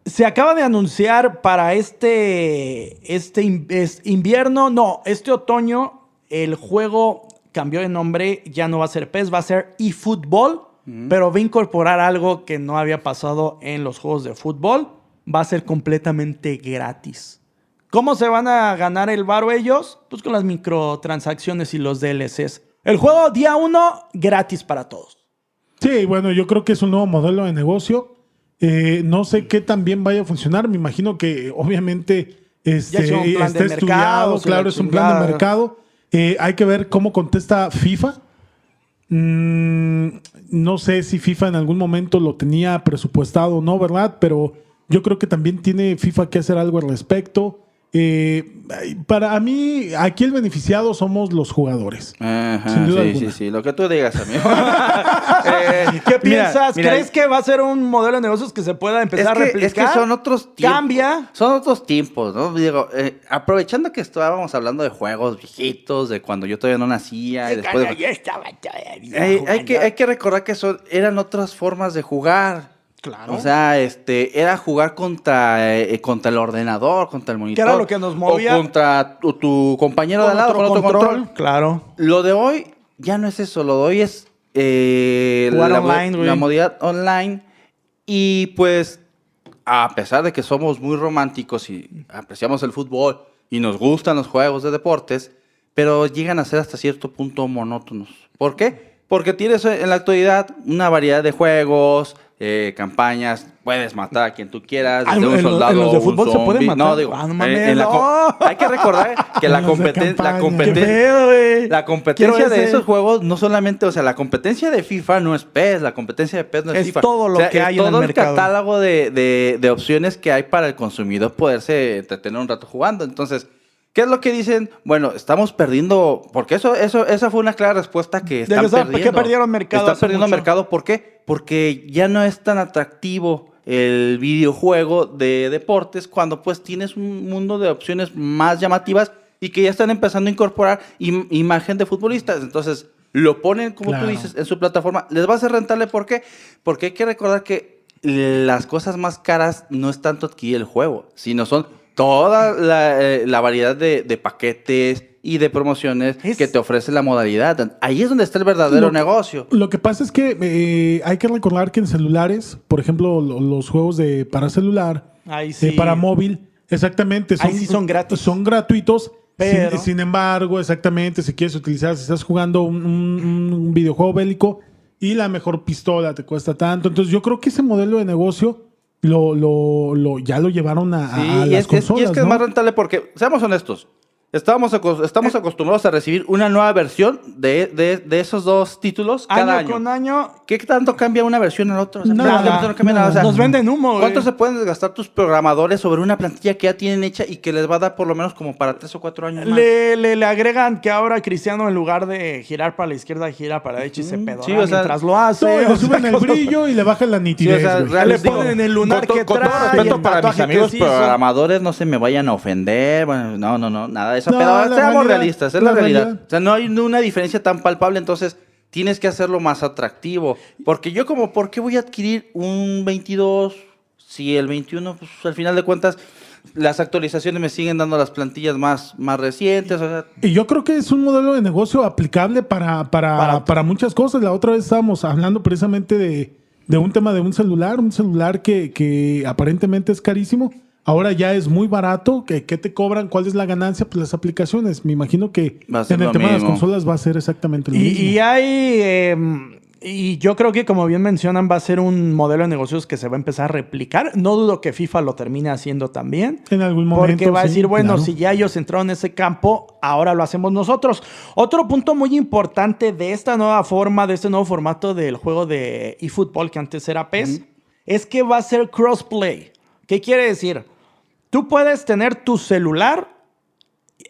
S1: Se acaba de anunciar para este, este in- es invierno, no, este otoño, el juego cambió de nombre, ya no va a ser PES, va a ser eFootball, pero va a incorporar algo que no había pasado en los juegos de fútbol, va a ser completamente gratis. ¿Cómo se van a ganar el varo ellos? Pues con las microtransacciones y los DLCs. El juego día 1, gratis para todos.
S3: Sí, bueno, yo creo que es un nuevo modelo de negocio. Eh, no sé qué tan bien vaya a funcionar. Me imagino que obviamente este,
S1: un plan
S3: está estudiado, claro,
S1: la
S3: es un plan de mercado. Eh, hay que ver cómo contesta FIFA. Mm, no sé si FIFA en algún momento lo tenía presupuestado o no, ¿verdad? Pero yo creo que también tiene FIFA que hacer algo al respecto. Eh, para mí, aquí el beneficiado somos los jugadores.
S2: Ajá,
S3: Sin duda
S2: sí,
S3: alguna.
S2: sí, sí, lo que tú digas, amigo. [laughs] Eh,
S1: ¿Qué piensas?
S2: mira,
S1: ¿Crees que va a ser un modelo de negocios que se pueda
S2: es
S1: empezar a replicar?
S2: es que son otros tiempos.
S1: Cambia.
S2: Son otros tiempos, ¿no? Digo, eh, aprovechando que estábamos hablando de juegos viejitos, de cuando yo todavía no nacía. y después de-
S1: estaba todavía
S2: Hay, hay que, hay que recordar que son, eran otras formas de jugar.
S1: Claro.
S2: O sea, este, era jugar contra, eh, contra el ordenador, contra el monitor.
S1: era lo que nos movía?
S2: O contra tu, tu compañero de al lado,
S1: otro
S2: con otro control.
S1: Claro.
S2: Lo de hoy ya no es eso, lo de hoy es eh,
S1: Jugar
S2: la,
S1: online,
S2: la modalidad online. Y pues, a pesar de que somos muy románticos y apreciamos el fútbol y nos gustan los juegos de deportes, pero llegan a ser hasta cierto punto monótonos. ¿Por qué? Porque tienes en la actualidad una variedad de juegos, eh, campañas, puedes matar a quien tú quieras,
S1: Ah,
S2: desde un
S1: ¿en los-
S2: soldado
S1: en los de
S2: o un
S1: fútbol se puede
S2: zombie.
S1: matar?
S2: No, digo,
S1: Ah, no mames,
S2: en
S1: no.
S2: hay que recordar que la, competen- la
S3: campaña.
S1: ¿Qué
S2: competencia...
S1: pedo?
S2: La competencia de esos juegos no solamente, o sea, la competencia de FIFA no es PES, la competencia de PES no es,
S1: Es
S2: FIFA.
S1: todo lo
S2: O sea,
S1: que hay en el
S2: todo el
S1: mercado.
S2: catálogo de, de- de opciones que hay para el consumidor poderse entretener un rato jugando. Entonces, ¿qué es lo que dicen? Bueno, estamos perdiendo, porque eso, eso, esa fue una clara respuesta que están
S1: que
S2: perdiendo.
S1: perdieron mercado
S2: Están perdiendo
S1: mucho.
S2: mercado, ¿por qué? Porque ya no es tan atractivo el videojuego de deportes cuando pues tienes un mundo de opciones más llamativas y que ya están empezando a incorporar im- imagen de futbolistas. Entonces, lo ponen, como
S3: Claro.
S2: tú dices, en su plataforma. ¿Les va a ser rentable? ¿Por qué? Porque hay que recordar que las cosas más caras no es tanto adquirir el juego, sino son toda la, eh, la variedad de, de paquetes y de promociones
S1: Es-
S2: que te ofrece la modalidad. Ahí es donde está el verdadero
S3: Lo-
S2: negocio.
S3: Lo que pasa es que eh, hay que recordar que en celulares, por ejemplo, lo- los juegos de para celular, eh, para móvil, exactamente.
S1: Ahí sí son gratis.
S3: Son gratuitos.
S1: Pero-
S3: Sin, sin embargo, exactamente, si quieres utilizar, si estás jugando un, un- un videojuego bélico y la mejor pistola te cuesta tanto. Entonces, yo creo que ese modelo de negocio lo, lo, lo- ya lo llevaron a,
S2: Sí,
S3: a las
S2: es, que- y
S3: consolas.
S2: es que es más rentable porque, seamos honestos, estábamos, acos- estamos acostumbrados a recibir una nueva versión de, de- de esos dos títulos cada
S1: año, con año.
S2: ¿Qué tanto cambia una versión a la otra? O sea,
S3: Nada,
S2: no cambia nada. O sea,
S1: Nos venden humo, güey.
S2: ¿Cuánto se pueden desgastar tus programadores sobre una plantilla que ya tienen hecha y que les va a dar por lo menos como para tres o cuatro años más?
S1: Le, le, le agregan que ahora Cristiano en lugar de girar para la izquierda gira para la derecha y se pedora
S2: sí, o sea,
S1: mientras lo hace.
S3: No, le [laughs]
S1: sea,
S3: suben el [laughs] brillo y le bajan la
S2: Sí, o
S3: nitidez.
S2: real-
S1: Le
S2: digo,
S1: ponen el lunar
S2: con,
S1: que
S2: con todo
S1: trae,
S2: respeto
S1: el
S2: para mis amigos programadores, no se me vayan a ofender. Bueno, no, no, no, nada eso.
S3: No,
S2: pero
S3: la
S2: seamos
S3: realidad,
S2: realistas, es la,
S3: la
S2: realidad.
S3: realidad.
S2: O sea, no hay una diferencia tan palpable, entonces tienes que hacerlo más atractivo. Porque yo como, ¿por qué voy a adquirir un 22 si el 21, pues al final de cuentas, las actualizaciones me siguen dando las plantillas más, más recientes? O sea,
S3: Y yo creo que es un modelo de negocio aplicable para, para,
S1: Para-
S3: para, muchas cosas. La otra vez estábamos hablando precisamente de, de un tema de un celular, un celular que, que aparentemente es carísimo. Ahora ya es muy barato. ¿Qué, qué te cobran? ¿Cuál es la ganancia? Pues las aplicaciones. Me imagino que en el tema de las consolas va a ser exactamente lo
S1: Y,
S3: mismo.
S1: y hay. eh, y yo creo que, como bien mencionan, va a ser un modelo de negocios que se va a empezar a replicar. No dudo que FIFA lo termine haciendo también.
S3: En algún momento.
S1: Porque va a
S3: sí,
S1: decir, bueno,
S3: claro.
S1: si ya ellos entraron en ese campo, ahora lo hacemos nosotros. Otro punto muy importante de esta nueva forma, de este nuevo formato del juego de eFootball, que antes era PES, es que va a ser crossplay. ¿Qué quiere decir? Tú puedes tener tu celular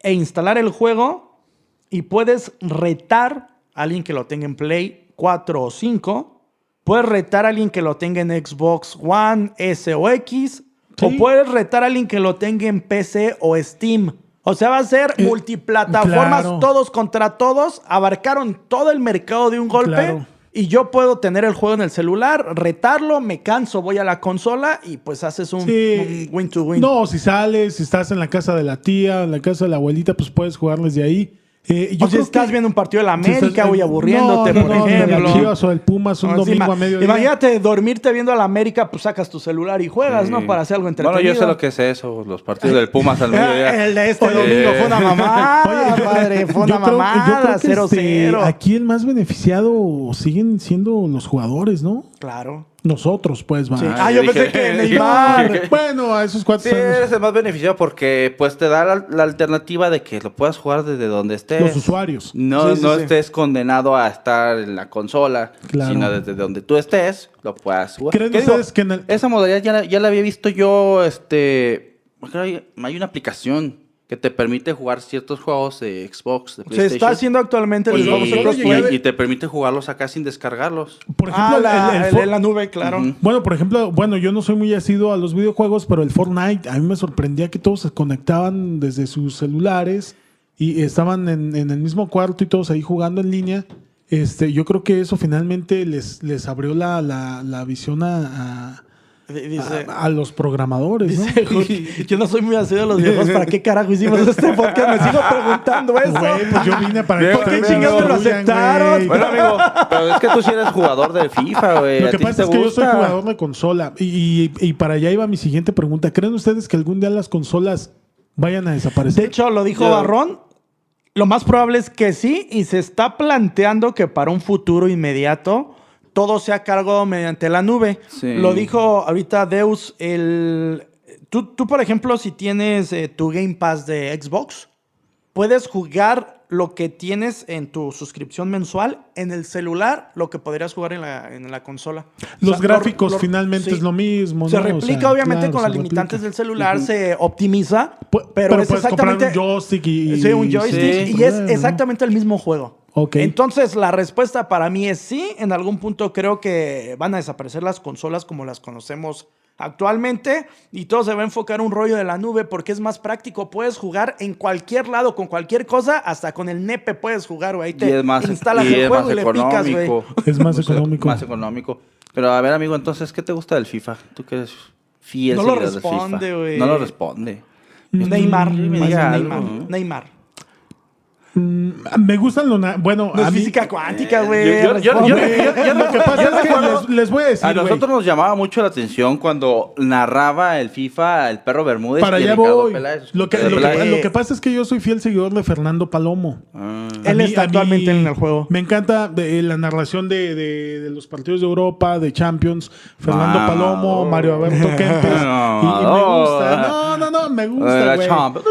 S1: e instalar el juego y puedes retar a alguien que lo tenga en Play 4 o 5. Puedes retar a alguien que lo tenga en Xbox One, S o X. O puedes retar a alguien que lo tenga en PC o Steam. O sea, va a ser
S3: Eh,
S1: multiplataformas,
S3: claro.
S1: todos contra todos. Abarcaron todo el mercado de un golpe.
S3: Claro.
S1: Y yo puedo tener el juego en el celular, retarlo, me canso, voy a la consola y pues haces un,
S3: Sí.
S1: un win to win.
S3: No, si sales, si estás en la casa de la tía, en la casa de la abuelita, pues puedes jugar desde ahí. Eh, yo
S1: o si
S3: creo
S1: estás
S3: que-
S1: viendo un partido de la América, voy aburriéndote,
S3: No, no,
S1: por
S3: no,
S1: ejemplo.
S3: o el Pumas un
S1: No,
S3: domingo
S1: ima-
S3: a mediodía.
S1: Imagínate dormirte viendo a la América, pues sacas tu celular y juegas,
S2: Sí.
S1: ¿no? Para hacer algo entretenido.
S2: Bueno, yo sé lo que es eso, los partidos del Pumas al [laughs] mediodía.
S1: El de este
S2: Oye,
S1: domingo fue una mamada, [laughs]
S3: Oye,
S1: padre. Fue una
S3: creo- yo
S1: mamada,
S3: creo que,
S1: 0-0.
S3: este, aquí el más beneficiado siguen siendo los jugadores, ¿no?
S1: Claro.
S3: Nosotros, pues, va.
S1: Sí.
S2: Ah,
S1: Ah,
S2: yo
S1: yo pensé
S2: dije-
S1: que
S2: dije-
S1: Neymar.
S3: Bueno, a esos cuatro
S2: Sí, eres el más beneficiado porque pues te da la, la alternativa de que lo puedas jugar desde donde estés.
S3: los usuarios.
S2: No,
S1: Sí, sí,
S2: no
S1: sí.
S2: estés condenado a estar en la consola,
S3: Claro.
S2: sino desde donde tú estés, lo puedas jugar.
S3: ¿Creen
S2: ¿Qué digo?
S3: ustedes que en el-
S2: Esa modalidad ya, la- ya la había visto yo, este... creo que Hay, hay una aplicación que te permite jugar ciertos juegos de Xbox, de
S1: Se
S2: PlayStation.
S1: está haciendo actualmente el
S2: y,
S1: Xbox
S3: ver.
S2: y te permite jugarlos acá sin descargarlos.
S3: Por ejemplo,
S1: Ah,
S3: el-
S1: la-
S3: el
S1: el
S3: For-
S1: de la nube, claro.
S3: Bueno, por ejemplo, bueno, yo no soy muy asiduo a los videojuegos, pero el Fortnite, a mí me sorprendía que todos se conectaban desde sus celulares y estaban en, en el mismo cuarto y todos ahí jugando en línea. Este, yo creo que eso finalmente les, les abrió la, la- la visión a, a-
S1: Dice,
S3: a- a los programadores, ¿no? [laughs]
S1: yo no soy muy asiduo a los videojuegos. ¿Para qué carajo hicimos este podcast? Me sigo preguntando eso.
S3: Güey, pues yo vine para [laughs]
S1: ¿Por qué chingados me lo aceptaron?
S2: Bueno, amigo, pero es que tú sí eres jugador de FIFA, güey.
S3: Lo
S2: ¿A
S3: que pasa es que yo soy jugador de consola y, y- y para allá iba mi siguiente pregunta. ¿Creen ustedes que algún día las consolas vayan a desaparecer?
S1: De hecho, lo dijo
S2: Yo-
S1: Barrón. Lo más probable es que sí, y se está planteando que para un futuro inmediato todo sea cargado mediante la nube.
S2: Sí.
S1: Lo dijo ahorita Deus. El... Tú, tú, por ejemplo, si tienes eh, tu Game Pass de Xbox, puedes jugar lo que tienes en tu suscripción mensual en el celular, lo que podrías jugar en la, en la consola.
S3: Los
S1: O sea,
S3: gráficos
S1: lo- lo-
S3: finalmente
S1: sí.
S3: es lo mismo.
S1: Se
S3: ¿no? O
S1: replica
S3: sea,
S1: obviamente
S3: claro,
S1: con las limitantes
S3: replica.
S1: del celular, se optimiza,
S3: Pu-
S1: pero,
S3: pero
S1: es
S3: puedes comprar un
S1: exactamente
S3: joystick y-
S1: sí, un joystick
S2: Sí.
S1: y es exactamente el mismo juego. Entonces la respuesta para mí es sí. En algún punto creo que van a desaparecer las consolas como las conocemos actualmente y todo se va a enfocar en un rollo de la nube porque es más práctico. Puedes jugar en cualquier lado con cualquier cosa, hasta con el nepe puedes jugar, güey. Ahí
S2: Y
S1: te
S2: es más,
S1: instalas
S2: y
S1: el
S2: es
S1: juego
S2: más
S1: y le picas, güey.
S2: económico.
S3: Es más económico.
S2: Más económico. Pero a ver, amigo, entonces, ¿qué te gusta del FIFA? Tú que eres fiel
S1: No lo
S2: del FIFA.
S1: responde, güey.
S2: No lo responde.
S1: Neymar,
S2: Mm, me diga
S1: Neymar.
S2: ¿no?
S1: Neymar.
S3: Mm, me gustan los... Bueno,
S1: No
S3: a
S1: es
S3: mí-
S1: física cuántica, güey.
S2: yo- yo- yo-
S1: responde.
S2: yo- yo-
S3: Lo que pasa es que les, les voy a decir,
S2: A nosotros nos llamaba mucho la atención cuando narraba el FIFA el perro Bermúdez.
S3: para
S2: y
S3: allá
S2: Ricardo
S3: voy.
S2: Peláez.
S3: Lo que, lo, que,
S2: Peláez.
S3: lo que pasa es que yo soy fiel seguidor de Fernando Palomo.
S2: Ah.
S1: Él está actualmente en el juego.
S3: Me encanta eh, la narración de, de- de los partidos de Europa, de Champions. Fernando
S2: Mamador.
S3: Palomo, Mario Alberto Kempes. y, y me
S2: Mamador.
S3: gusta. No, no, no, me
S2: Eh,
S3: gusta,
S2: la. Champions.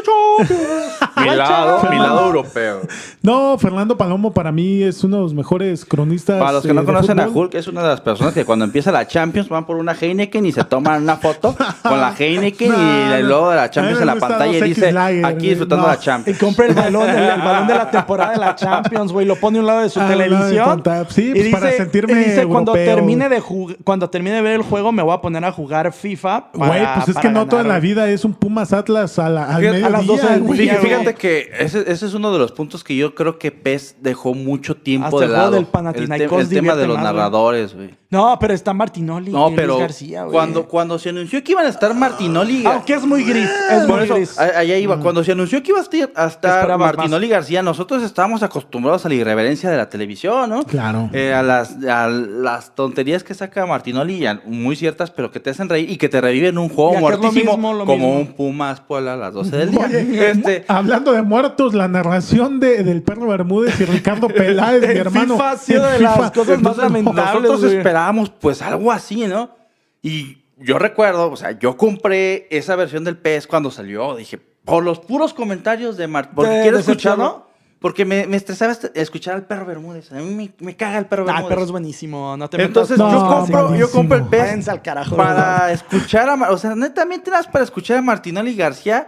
S2: Mi, lado, mi lado europeo.
S3: No, Fernando Palomo para mí es uno de los mejores cronistas.
S2: Para los que
S3: eh,
S2: no
S3: de
S2: conocen a
S3: fútbol.
S2: Hulk, es una de las personas que cuando empieza la Champions van por una Heineken y se toman una foto con la Heineken [laughs]
S3: No,
S2: y logo de la
S3: A
S2: Champions en
S3: me
S2: la pantalla y
S3: 2X
S2: dice
S3: Lager,
S2: aquí
S3: güey.
S2: disfrutando
S3: No.
S2: la
S1: Y
S2: Champions.
S1: compra el balón, el, el balón de la temporada de la [laughs] Champions, güey. Lo pone a un lado de su
S3: Ah,
S1: televisión.
S3: Sí, pues,
S1: y
S3: para sentirme
S1: y dice, cuando termine de cuando termine de ver el juego, me voy a poner a jugar FIFA.
S3: Güey, pues es que no toda la vida es un Pumas Atlas a la, al
S2: Fíjate,
S1: a las
S3: mediodía,
S1: 12 del día,
S2: Fíjate, fíjate que ese, ese es uno de los puntos que yo creo que PES dejó mucho tiempo
S1: Hasta
S2: de
S1: el
S2: lado.
S1: del
S2: el,
S1: Panathinaikos
S2: el tema de los
S1: más,
S2: narradores, güey.
S1: No, pero está Martinoli
S2: No,
S1: y
S2: pero
S1: Luis García, güey.
S2: cuando, cuando se anunció que iban a estar Martinoli
S1: Aunque es muy gris, es
S2: Por
S1: muy
S2: eso,
S1: gris.
S2: allá iba. Cuando se anunció que iba a estar-
S1: Esperabas
S2: Martinoli García, nosotros estábamos acostumbrados a la irreverencia de la televisión, ¿no?
S3: Claro.
S2: Eh, a, las, a las tonterías que saca Martinoli, ya muy ciertas, pero que te hacen reír y que te reviven un juego
S1: lo
S2: muertísimo,
S1: mismo, lo
S2: como
S1: mismo.
S2: un Pumas Puebla a las 12 [laughs] del día.
S3: Oye,
S2: este,
S3: Hablando de muertos, la narración de, del perro Bermúdez y Ricardo [laughs] Peláez, mi hermano.
S1: FIFA ha sido
S3: el
S1: de las
S3: FIFA.
S1: cosas más lamentables.
S2: nosotros
S1: güey.
S2: esperábamos pues algo así, ¿no? Y yo recuerdo, o sea, yo compré esa versión del PES cuando salió, dije, por los puros comentarios de Martín, porque
S1: ¿Te
S2: quiero escucharlo, porque me, me estresaba est- escuchar al perro Bermúdez, a mí me, me caga el perro
S1: Ah, el
S2: Bermúdez.
S1: perro es buenísimo. No te
S2: Entonces
S3: No,
S2: yo, compro, yo compro el PES
S1: al carajo,
S2: para escuchar a, o sea, netamente más para escuchar a Martinoli García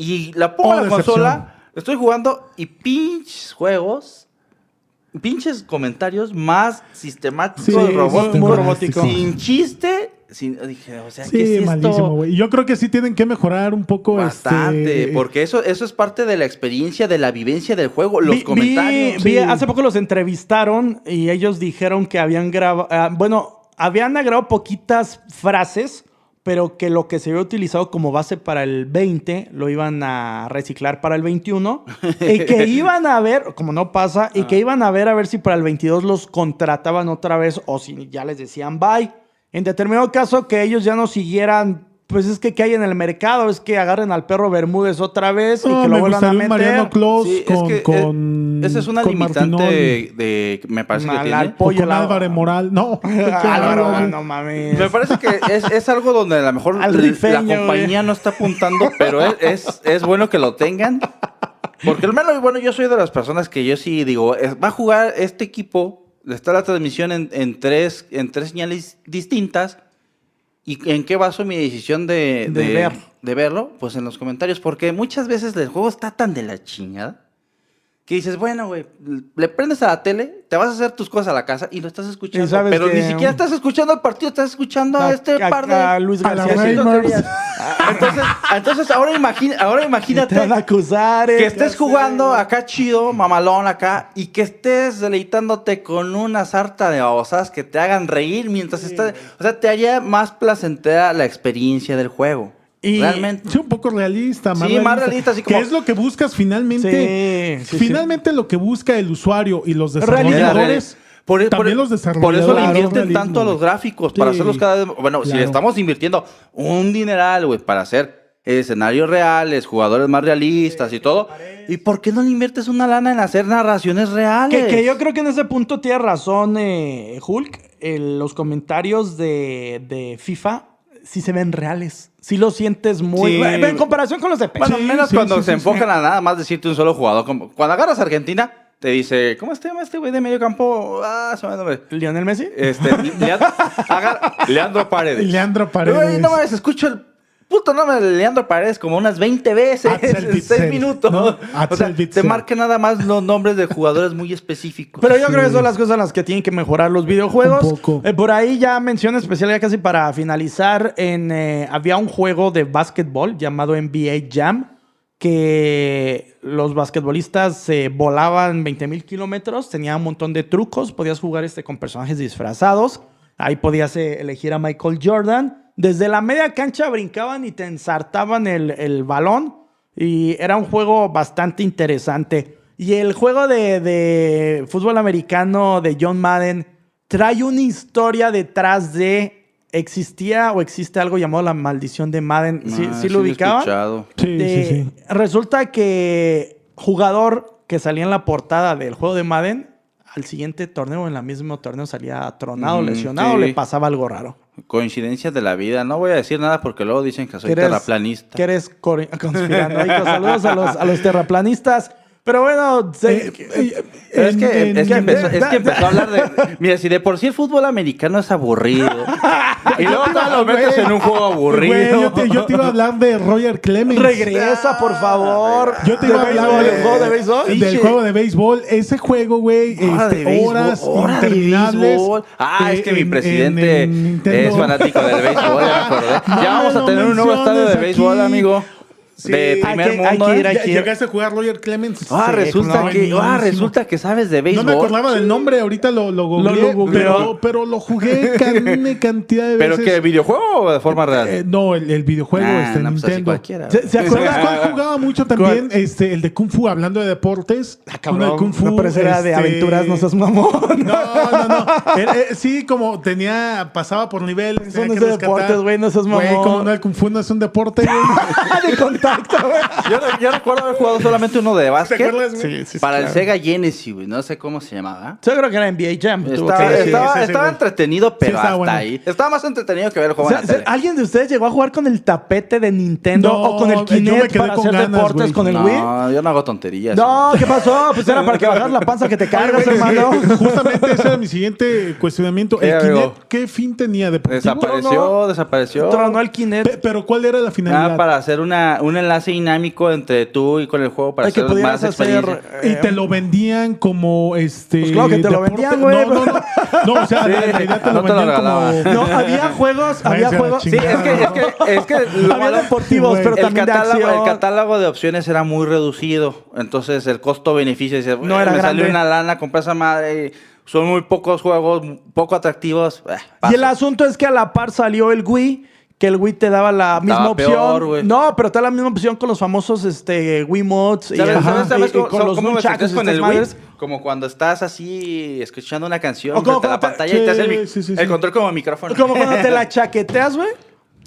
S2: y la pongo
S3: Oh,
S2: en la
S3: decepción.
S2: consola, estoy jugando y pinches juegos, pinches comentarios más sistemáticos,
S3: Sí,
S1: muy robótico.
S2: sin chiste, sin, dije, o sea, ¿qué
S3: Sí,
S2: es
S3: malísimo, güey. Yo creo que sí tienen que mejorar un poco.
S2: Bastante,
S3: este,
S2: porque eso, eso es parte de la experiencia, de la vivencia del juego, los
S1: Vi-
S2: comentarios.
S1: Vi, vi-
S3: Sí.
S1: hace poco los entrevistaron y ellos dijeron que habían grabado, bueno, habían grabado poquitas frases, pero que lo que se había utilizado como base para el 20 lo iban a reciclar para el 21 y que [laughs] iban a ver, como no pasa, y que iban a ver a ver si para el 22 los contrataban otra vez o si ya les decían bye. En determinado caso que ellos ya no siguieran pues es que ¿qué hay en el mercado? Es que agarren al perro Bermúdez otra vez y que
S3: me
S1: lo vuelvan a meter.
S3: Mariano Clos
S2: Sí,
S3: con,
S2: es que
S3: con-
S2: eh, esa es una
S3: con
S2: limitante de, de- me parece que
S1: Mal-
S2: tiene.
S1: al
S3: O con
S1: la-
S3: Álvaro Moral. No. [laughs]
S1: Álvaro,
S3: no,
S1: no mames.
S2: Me parece que es, es algo donde a lo mejor la-
S1: rifeño,
S2: la compañía no está apuntando, pero es, es, es bueno que lo tengan. Porque al menos, bueno, yo soy de las personas que yo sí digo, es- va a jugar este equipo, está la transmisión en, en tres, en tres señales distintas. ¿Y en qué baso mi decisión de,
S1: De ver.
S2: de verlo? Pues en los comentarios, porque muchas veces el juego está tan de la chingada que dices, bueno, güey, le prendes a la tele, te vas a hacer tus cosas a la casa y lo estás escuchando.
S1: Sabes
S2: pero
S1: que-
S2: ni siquiera estás escuchando el partido, estás escuchando a, este
S1: a-
S2: par de...
S1: a Luis García.
S2: Tonterías. Entonces, [laughs] entonces ahora, imagina, ahora imagínate
S1: Te van a acusar. eh,
S2: que
S1: ya
S2: estés
S1: sé.
S2: jugando acá chido, mamalón acá, y que estés deleitándote con una sarta de babosadas que te hagan reír mientras estás... O sea, te haría más placentera la experiencia del juego.
S1: Y-
S2: Realmente.
S3: Sí, un poco realista, más
S2: Sí,
S3: realista.
S2: más realista, así como-
S3: ¿Qué es lo que buscas finalmente?
S1: Sí, sí, sí.
S3: finalmente lo que busca el usuario y los desarrolladores.
S2: Por, por-
S3: también
S2: por eso le invierten
S3: realismo,
S2: tanto a los gráficos, para hacerlos cada vez... Bueno, si le estamos invirtiendo un dineral, güey, para hacer escenarios reales, jugadores más realistas y todo, ¿y por qué no le inviertes una lana en hacer narraciones reales?
S1: Que, que yo creo que en ese punto tiene razón eh, Hulk. Los comentarios de, de FIFA sí se ven reales. Sí lo sientes muy...
S2: Sí.
S1: En comparación con los de.
S2: Bueno,
S3: Sí,
S2: menos
S3: sí,
S2: cuando
S3: sí,
S2: se
S3: sí,
S2: enfocan a nada más decirte un solo jugador. Como cuando agarras a Argentina, te dice, ¿cómo se llama este güey de medio campo? Ah, se me va el nombre.
S1: Lionel Messi.
S2: Este, Leandro, [laughs] agar- Leandro Paredes.
S3: Leandro Paredes.
S2: No mames, escucho el puto nombre de Leandro Paredes como unas 20 veces en
S3: Witsel.
S2: 6 minutos.
S3: No,
S2: o sea, te marca nada más los nombres de jugadores muy específicos.
S1: Pero yo creo que son las cosas en las que tienen que mejorar los videojuegos.
S3: Un poco.
S1: Eh, por ahí ya mención especial, ya casi para finalizar, en, eh, había un juego de básquetbol llamado NBA Jam, que los basquetbolistas se volaban 20 mil kilómetros, tenía un montón de trucos, podías jugar este con personajes disfrazados, ahí podías eh, elegir a Michael Jordan. Desde la media cancha brincaban y te ensartaban el, el balón. Y era un juego bastante interesante. Y el juego de, de fútbol americano de John Madden trae una historia detrás de. Existía o existe algo llamado la maldición de Madden. ¿Sí,
S2: Ah,
S1: sí lo
S2: he
S1: ubicaban?
S2: escuchado.
S3: Sí,
S1: De-
S3: sí, sí.
S1: Resulta que jugador que salía en la portada del juego de Madden, al siguiente torneo, en el mismo torneo, salía tronado,
S2: Mm,
S1: lesionado,
S2: sí.
S1: le pasaba algo raro.
S2: Coincidencias de la vida. No voy a decir nada porque luego dicen que soy terraplanista.
S1: Que eres [laughs] conspiranoico. Saludos a los, a los terraplanistas. Pero bueno, se-
S3: Eh, eh,
S2: Pero es que,
S3: en-
S2: es, que empezó, es que empezó a hablar de. [laughs] Mira, si de por sí el fútbol americano es aburrido. y luego todavía lo metes en un juego aburrido.
S3: Güey, yo, te, yo te iba a hablar de Roger Clemens.
S1: regresa, por favor.
S3: Yo te
S1: ¿De
S3: iba a hablar
S1: béisbol,
S3: de-
S1: el juego de béisbol?
S3: del juego de béisbol. Ese juego, güey,
S2: Hora
S3: este, horas
S2: hora
S3: interminables.
S2: Ah, es que mi
S3: en-
S2: presidente
S3: en-
S2: es fanático del béisbol, ya me acordé.
S3: No
S2: ya vamos a tener un nuevo estadio de béisbol,
S3: aquí.
S2: amigo.
S3: Sí.
S2: de
S3: Hay
S2: primer
S1: hay
S2: mundo.
S1: que
S2: ¿eh?
S1: ir
S3: ¿Llegaste a jugar Roger Clemens?
S2: Ah,
S1: Sí,
S2: resulta
S1: no,
S2: que, ah, resulta que sabes de
S3: No
S2: béisbol.
S3: me acordaba del nombre, ahorita lo, lo googleé,
S1: Lo- lo googleó.
S3: pero, pero lo jugué can- [laughs] cantidad de
S2: ¿Pero
S3: veces.
S2: qué, videojuego o de forma real?
S3: Eh, no, el, el videojuego
S2: Ah,
S3: este,
S2: no, pues
S3: Nintendo.
S2: cualquiera.
S1: ¿Se, se acuerdan
S3: ¿Sabes cuál [laughs] jugaba mucho también? Este, el de Kung Fu, hablando de deportes.
S1: Ah, cabrón.
S3: Uno de Kung Fu.
S1: No, pero ese era de
S3: este,
S1: aventuras, no seas mamón.
S3: No, no, no. [laughs] Eh, sí, como tenía, pasaba por niveles.
S1: Eso no es de deportes, güey, no seas
S3: Güey,
S1: mamón.
S3: como no, el Kung Fu no es un deporte, güey.
S1: Güey.
S2: Yo, yo recuerdo haber jugado solamente uno de
S3: ¿Te
S2: básquet.
S3: acuerdas, güey?
S1: Sí, sí,
S2: para
S1: claro.
S2: el Sega Genesis, güey. No sé cómo se llamaba.
S1: Yo creo que era NBA Jam.
S2: Estaba,
S1: que
S2: estaba-
S3: sí, sí,
S2: estaba
S3: güey.
S2: entretenido, pero
S3: estaba
S2: hasta
S3: bueno.
S2: ahí. Estaba más entretenido que ver el
S1: O
S2: juego
S1: sea,
S2: en la tele.
S1: ¿Alguien de ustedes llegó a jugar con el tapete de Nintendo
S3: No,
S1: o con el Kinect para
S3: con
S1: hacer
S3: ganas,
S1: deportes
S3: güey.
S1: con el Wii?
S2: No, yo no hago tonterías.
S1: No, ¿qué pasó? Pues era para que bajas la panza que te [laughs] cargas, hermano. [laughs]
S3: Justamente ese era mi siguiente cuestionamiento. ¿El. Kinect qué fin tenía? ¿Deportivo?
S2: Desapareció, desapareció.
S1: Tronó el Kinect.
S3: Pe- Pero ¿cuál era la finalidad?
S2: Ah, para hacer una, un enlace dinámico entre tú y con el juego para
S1: Ay, que
S2: hacer
S1: pudieras
S2: más
S1: hacer, eh,
S3: Y te lo vendían como este.
S1: Pues claro que te lo vendían, güey.
S3: No, no, no. No, o sea, [laughs]
S2: Sí,
S3: en realidad te
S2: no
S3: lo
S2: te lo
S3: vendían como. [laughs]
S1: No, había juegos, había juegos.
S2: Sí, es que, es que, es que lo
S1: Había deportivos, pero
S2: el
S1: también de
S2: catálogo,
S1: acción.
S2: el catálogo de opciones era muy reducido. Entonces el costo-beneficio decía,
S1: No
S2: "Bueno,
S1: era
S2: me salió
S1: grande".
S2: una lana, compré esa madre. y son muy pocos juegos, poco atractivos. eh,
S1: Y el asunto es que a la par salió el Wii, que el Wii te daba la misma
S2: Estaba
S1: opción.
S2: peor,
S1: no, pero te da la misma opción con los famosos este, Wii Mods y,
S2: ¿Sabes,
S1: ajá,
S2: sabes, sabes
S1: y- y
S2: cómo,
S1: con los y
S2: con el Wii? Como cuando estás así escuchando una canción
S1: O como
S2: la
S1: te-
S2: pantalla y te hace el,
S3: Sí, sí,
S2: el control como micrófono.
S1: Como cuando te la [laughs] chaqueteas, güey,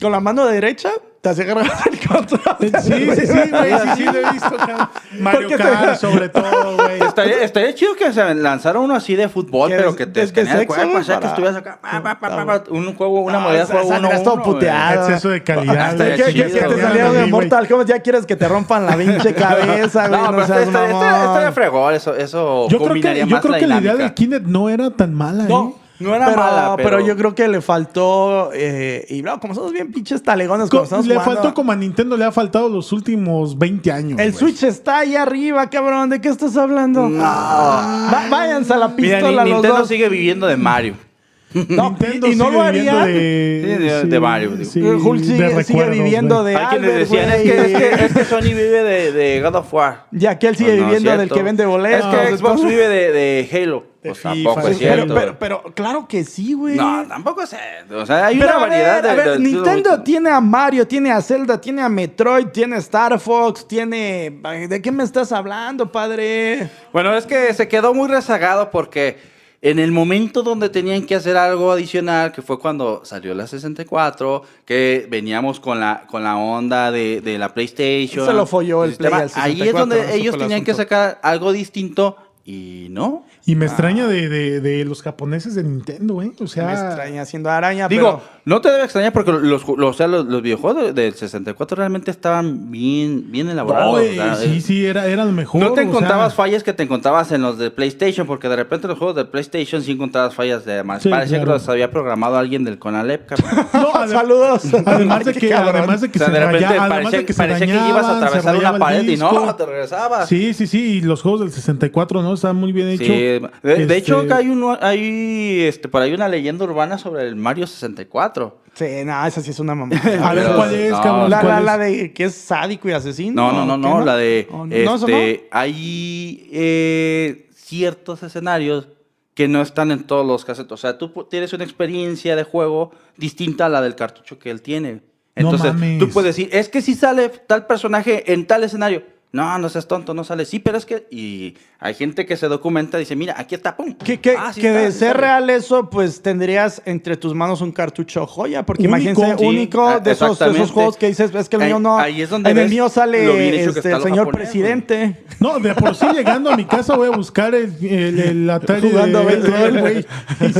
S1: con la mano derecha, te hace agarrar [laughs] el control.
S3: Sí, sí, sí, güey, sí, sí, lo he visto. cabrón. Mario Kart, sobre todo, güey.
S2: Estaría, estaría chido que se lanzara uno así de fútbol,
S1: Que
S2: pero que te escaneara el cuerpo, o sea, que estuvieras acá, pa, pa, pa, un juego, una
S1: No,
S2: modalidad
S1: esa-
S2: juego uno
S1: todo puteado.
S3: Exceso de calidad.
S1: Que, te
S2: güey.
S1: salieron de. Mortal Kombat, ya quieres que te rompan la pinche [laughs] cabeza, güey.
S2: No,
S1: No,
S2: pero estaría, fregón, eso, eso
S3: Yo creo que, yo creo
S2: la
S3: que la idea del Kinect no era tan mala, ¿eh?
S1: No,
S2: No era
S1: pero,
S2: mala,
S1: pero...
S2: pero-
S1: yo creo que le faltó. eh, y no, como somos bien pinches talegones,
S3: Co-
S1: como estamos
S3: le
S1: jugando,
S3: faltó como a Nintendo le ha faltado los últimos 20 años.
S1: El. Switch está ahí arriba, cabrón. ¿De qué estás hablando?
S2: No.
S1: Va- váyanse a la
S2: Mira,
S1: pistola
S2: ni-
S1: los
S2: Nintendo
S1: dos.
S2: sigue viviendo de Mario. [laughs]
S1: No,
S3: Nintendo
S1: y, y no
S3: sigue
S1: lo
S3: viviendo
S1: haría.
S3: De,
S2: Sí, de- de Mario, digo.
S1: Hulk sigue,
S3: de
S1: sigue
S3: recuerdos,
S1: viviendo de
S2: Hay quienes
S1: Albert,
S2: decían, es que, es, que, es que Sony vive de, de God of War.
S1: Y aquel sigue
S2: no,
S1: viviendo del que vende boletos.
S2: Es que Xbox vive de, de Halo. Pues
S3: FIFA,
S2: tampoco es
S1: Pero,
S2: cierto.
S1: pero, pero claro que sí, güey.
S2: no, tampoco es O sea, hay
S1: Pero
S2: una
S1: a
S2: variedad
S1: ver,
S2: de,
S1: a ver,
S2: de-
S1: Nintendo
S2: de-
S1: tiene a Mario, tiene a Zelda, tiene a Metroid, tiene a Star Fox, tiene... ¿De qué me estás hablando, padre?
S2: Bueno, es que se quedó muy rezagado porque en el momento donde tenían que hacer algo adicional, que fue cuando salió la 64, que veníamos con la, con la onda de, de la PlayStation.
S1: Se lo folló el Play al
S2: Ahí es
S1: 64,
S2: donde ellos
S1: el
S2: tenían que sacar algo distinto y no.
S3: Y me extraña de, de, de los japoneses de Nintendo, ¿eh? O sea,
S1: me extraña haciendo araña,
S2: Digo,
S1: pero...
S2: no te debe extrañar porque los, los, o sea, los, los videojuegos de- del 64 realmente estaban bien, bien elaborados.
S3: eh, sí, sí, era, era el mejor.
S2: No te
S3: sea,
S2: encontrabas fallas que te encontrabas en los de PlayStation, porque de repente los juegos de PlayStation sí encontrabas fallas de más.
S3: Sí,
S2: Parecía
S3: claro.
S2: que los había programado alguien del Conalep. [laughs]
S3: No, [laughs]
S1: Saludos.
S3: Además de [laughs] que, además de que
S2: o sea,
S3: se
S2: de repente
S3: raya-
S2: parecía,
S3: de que se
S2: parecía que ibas a atravesar una pared y no, te regresabas.
S3: Sí, sí, sí, y los juegos del 64, ¿no? Estaban muy bien hechos.
S2: Sí, de, de
S3: Este,
S2: hecho acá hay uno, hay este, por ahí una leyenda urbana sobre el Mario 64.
S1: Sí, no, esa sí es una mamá. [laughs]
S3: A ver, ¿cuál es,
S2: no,
S3: cabrón?
S1: La,
S3: ¿Cuál
S1: la, la de que es sádico y asesino.
S2: No, no, no,
S1: ¿Qué
S2: no, la de
S1: Oh,
S2: este, hay eh, ciertos escenarios que no están en todos los casetos. O sea, tú tienes una experiencia de juego distinta a la del cartucho que él tiene. Entonces, tú puedes decir, es que si sale tal personaje en tal escenario. No, no seas tonto, no sale. Sí, pero es que. Y hay gente que se documenta y dice, mira, aquí está, pum.
S1: Que, que,
S2: Ah, sí
S1: que
S2: está,
S1: de
S2: sí
S1: ser real eso, pues tendrías entre tus manos un cartucho joya, porque
S3: Único.
S1: imagínense,
S2: Sí,
S1: único de esos, de esos
S2: exactamente.
S1: juegos que dices, es que el
S2: Ahí-
S1: mío no.
S2: ahí es donde
S1: en el mío sale este, el señor
S2: japonés,
S1: presidente.
S3: No, de por sí llegando a mi casa voy a buscar el, el, el Atari
S1: Jugando
S3: de güey.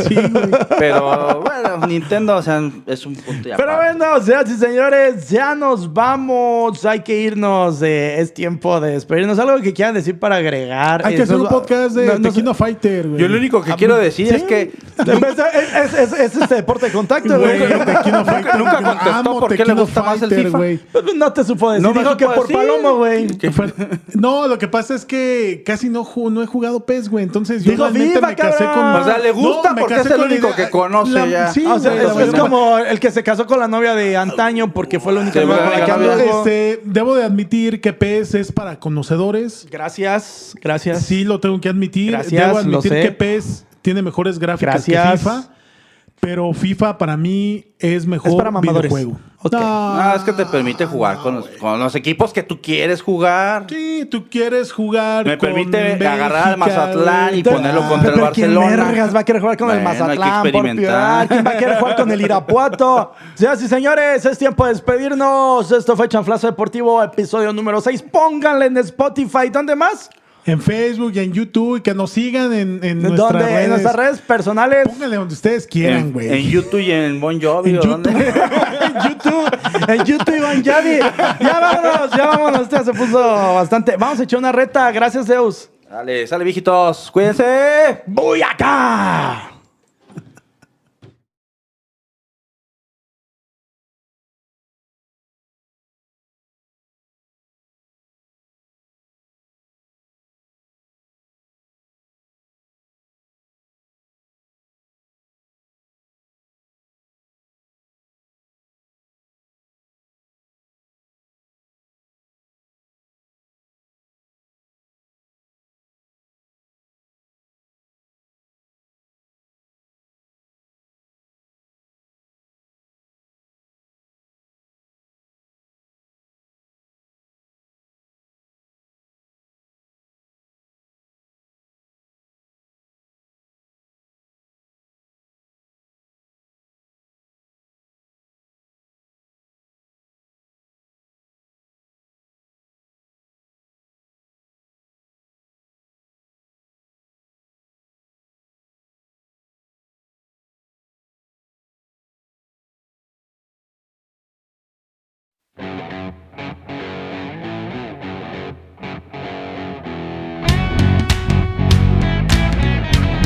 S3: Sí, güey.
S2: Pero bueno, Nintendo, o sea, es un punto ya.
S1: Pero
S2: aparte.
S1: bueno, señoras y señores, ya nos vamos. Hay que irnos. eh, es tiempo de despedirnos. Algo que quieran decir para agregar.
S3: Hay que hacer un podcast de
S1: no- no sé-
S3: Tequino Fighter, güey.
S2: Yo lo único que quiero decir
S1: ¿Sí? [laughs]
S2: es que
S1: Es, es- es este deporte de contacto,
S3: Güey,
S2: nunca contestó
S3: Amo
S2: por qué le gusta más el
S3: Fighter,
S2: FIFA.
S3: güey.
S1: No te supo decir.
S2: No me
S1: Dijo que por
S2: decir.
S1: Palomo, güey.
S3: No, lo que pasa es que casi no, no he jugado PES, güey. Entonces yo
S1: Digo,
S3: realmente me casé con.
S2: O sea, le gusta
S3: me
S2: porque
S3: casé
S2: es el único que conoce ya.
S3: Sí,
S1: Ah, o sea,
S3: güey,
S1: es, como el que se casó con la novia de antaño porque fue la única que.
S3: Este, debo de admitir que PES es para conocedores.
S1: Gracias, gracias.
S3: Sí, lo tengo que admitir.
S1: Gracias,
S3: Debo
S1: lo
S3: admitir que PES tiene mejores gráficas
S1: Gracias.
S3: que FIFA. Pero FIFA para mí es mejor
S1: Es para
S3: videojuego.
S1: Ok.
S3: No,
S2: Ah, es que te permite jugar con los, con los equipos que tú quieres jugar.
S3: Sí, tú quieres jugar.
S2: Me
S3: con
S2: permite agarrar al Mazatlán y ponerlo
S3: Ah,
S2: contra el
S1: Pero ¿quién
S2: Barcelona.
S1: vergas va a querer jugar con el
S2: hay que
S1: Mazatlán por piedad? ¿Quién va a querer jugar con el Irapuato? [laughs] Señoras y señores, es tiempo de despedirnos. Esto fue Chanflazo Deportivo, episodio número 6. Pónganle en Spotify. ¿Dónde más?
S3: En Facebook y en YouTube y que nos sigan en, en nuestras
S1: ¿Dónde?
S3: redes.
S1: En nuestras redes personales.
S3: Pónganle donde ustedes quieran, güey.
S2: en YouTube y en Bon Jovi.
S3: En
S2: ¿o dónde? [laughs]
S1: en YouTube, en YouTube, Iván Yavi. Ya vámonos, ya vámonos. Este se puso bastante. Vamos a echar una reta. Gracias, Zeus.
S2: Dale, sale, viejitos. Cuídense.
S1: ¡Voy acá!